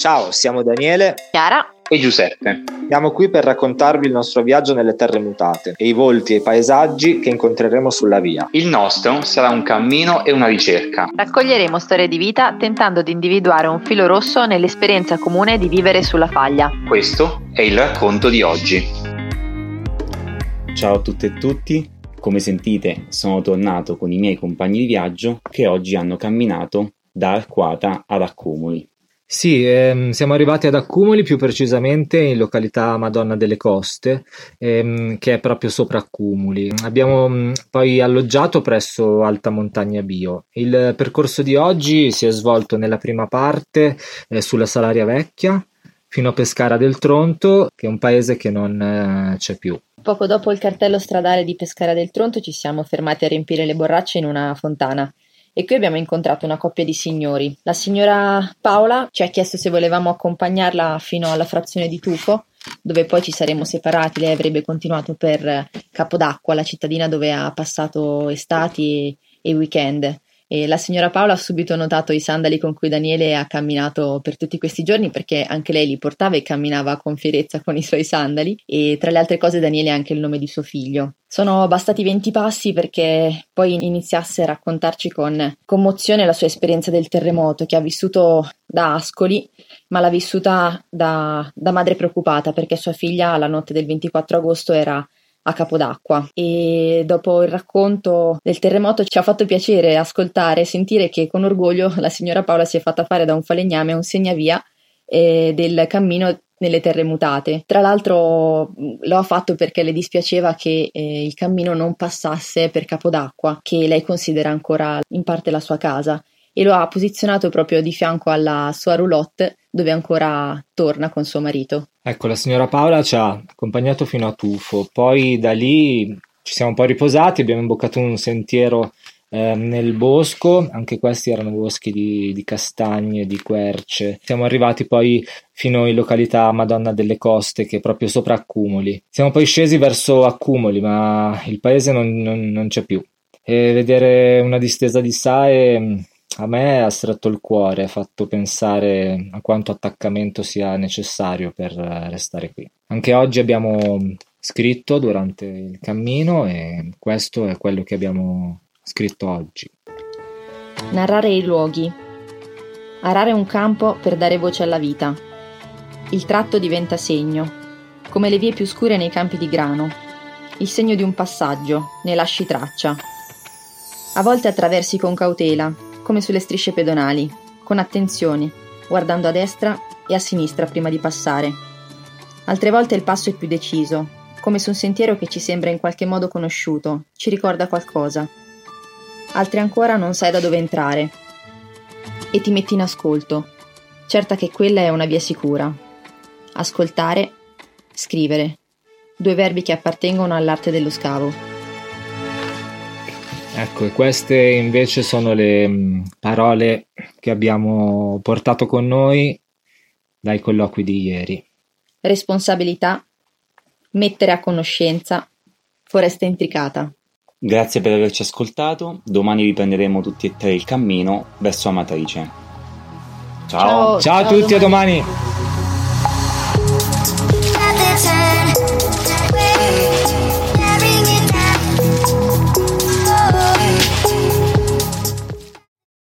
Ciao, siamo Daniele, Chiara e Giuseppe. Siamo qui per raccontarvi il nostro viaggio nelle terre mutate e i volti e i paesaggi che incontreremo sulla via. Il nostro sarà un cammino e una ricerca. Raccoglieremo storie di vita tentando di individuare un filo rosso nell'esperienza comune di vivere sulla faglia. Questo è il racconto di oggi. Ciao a tutte e tutti, come sentite sono tornato con i miei compagni di viaggio che oggi hanno camminato da Arquata ad Accumuli. Sì, ehm, siamo arrivati ad Accumuli, più precisamente in località Madonna delle Coste, ehm, che è proprio sopra Accumuli. Abbiamo mh, mm, poi alloggiato presso Alta Montagna Bio. Il percorso di oggi si è svolto nella prima parte eh, sulla Salaria Vecchia, fino a Pescara del Tronto, che è un paese che non eh, c'è più. Poco dopo il cartello stradale di Pescara del Tronto ci siamo fermati a riempire le borracce in una fontana e qui abbiamo incontrato una coppia di signori. La signora Paola ci ha chiesto se volevamo accompagnarla fino alla frazione di Tufo, dove poi ci saremmo separati. Lei avrebbe continuato per Capodacqua, la cittadina dove ha passato estati e weekend. E la signora Paola ha subito notato i sandali con cui Daniele ha camminato per tutti questi giorni perché anche lei li portava e camminava con fierezza con i suoi sandali e tra le altre cose Daniele ha anche il nome di suo figlio. Sono bastati 20 passi perché poi iniziasse a raccontarci con commozione la sua esperienza del terremoto che ha vissuto da Ascoli, ma l'ha vissuta da, da madre preoccupata perché sua figlia la notte del 24 agosto era a Capodacqua e dopo il racconto del terremoto ci ha fatto piacere ascoltare e sentire che con orgoglio la signora Paola si è fatta fare da un falegname un segnavia eh, del cammino nelle terre mutate. Tra l'altro lo ha fatto perché le dispiaceva che eh, il cammino non passasse per Capodacqua, che lei considera ancora in parte la sua casa e lo ha posizionato proprio di fianco alla sua roulotte dove ancora torna con suo marito. Ecco, la signora Paola ci ha accompagnato fino a Tufo, poi da lì ci siamo un po' riposati, abbiamo imboccato un sentiero eh, nel bosco, anche questi erano boschi di, di castagne, di querce. Siamo arrivati poi fino in località Madonna delle Coste, che è proprio sopra Accumoli. Siamo poi scesi verso Accumoli, ma il paese non, non, non c'è più. E vedere una distesa di Sae a me ha stretto il cuore, ha fatto pensare a quanto attaccamento sia necessario per restare qui. Anche oggi abbiamo scritto durante il cammino e questo è quello che abbiamo scritto oggi. Narrare i luoghi. Arare un campo per dare voce alla vita. Il tratto diventa segno, come le vie più scure nei campi di grano. Il segno di un passaggio, ne lasci traccia. A volte attraversi con cautela, come sulle strisce pedonali, con attenzione, guardando a destra e a sinistra prima di passare. Altre volte il passo è più deciso, come su un sentiero che ci sembra in qualche modo conosciuto, ci ricorda qualcosa. Altre ancora non sai da dove entrare. E ti metti in ascolto, certa che quella è una via sicura. Ascoltare, scrivere, due verbi che appartengono all'arte dello scavo. Ecco, e queste invece sono le mm, parole che abbiamo portato con noi dai colloqui di ieri. Responsabilità, mettere a conoscenza, foresta intricata. Grazie per averci ascoltato, domani riprenderemo tutti e tre il cammino verso Amatrice. Ciao, ciao, ciao a tutti, domani. a domani!